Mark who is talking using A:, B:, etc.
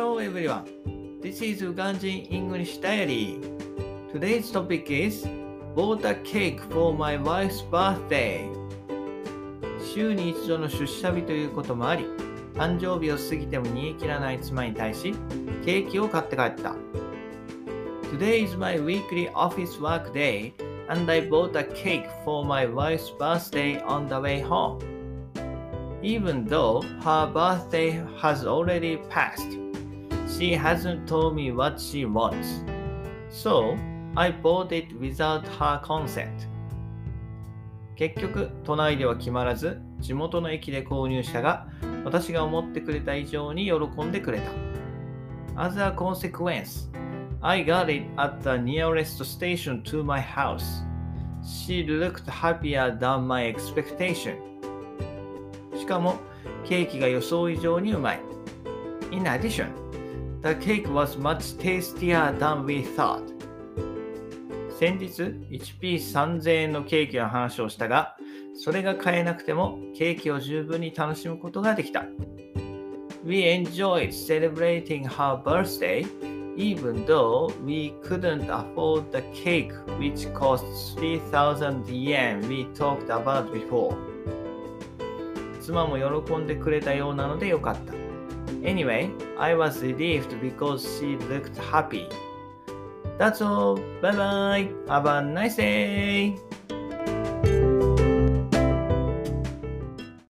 A: Hello everyone. This is Uganjin English Diary. Today's topic is Bought a cake for my wife's birthday. 週に一度の出社日ということもあり、誕生日を過ぎても煮え切らない妻に対し、ケーキを買って帰った。Today is my weekly office work day and I bought a cake for my wife's birthday on the way home. Even though her birthday has already passed, she hasn't told me what she wants. So, I bought it without her consent. 結局、都内では決まらず、地元の駅で購入したが、私が思ってくれた以上に喜んでくれた。As a consequence, I got it at the nearest station to my house. She looked happier than my expectation. しかも、ケーキが予想以上にうまい。In addition, the cake was much tastier than we thought. 先日1ピース3000円のケーキの話をしたが、それが買えなくてもケーキを十分に楽しむことができた。We enjoyed celebrating her birthday even though we couldn't afford the cake which cost 3000 yen we talked about before. 妻も喜んでくれたようなのでよかった。Anyway, I was relieved because she looked happy. That's all. Bye bye. Have a nice day.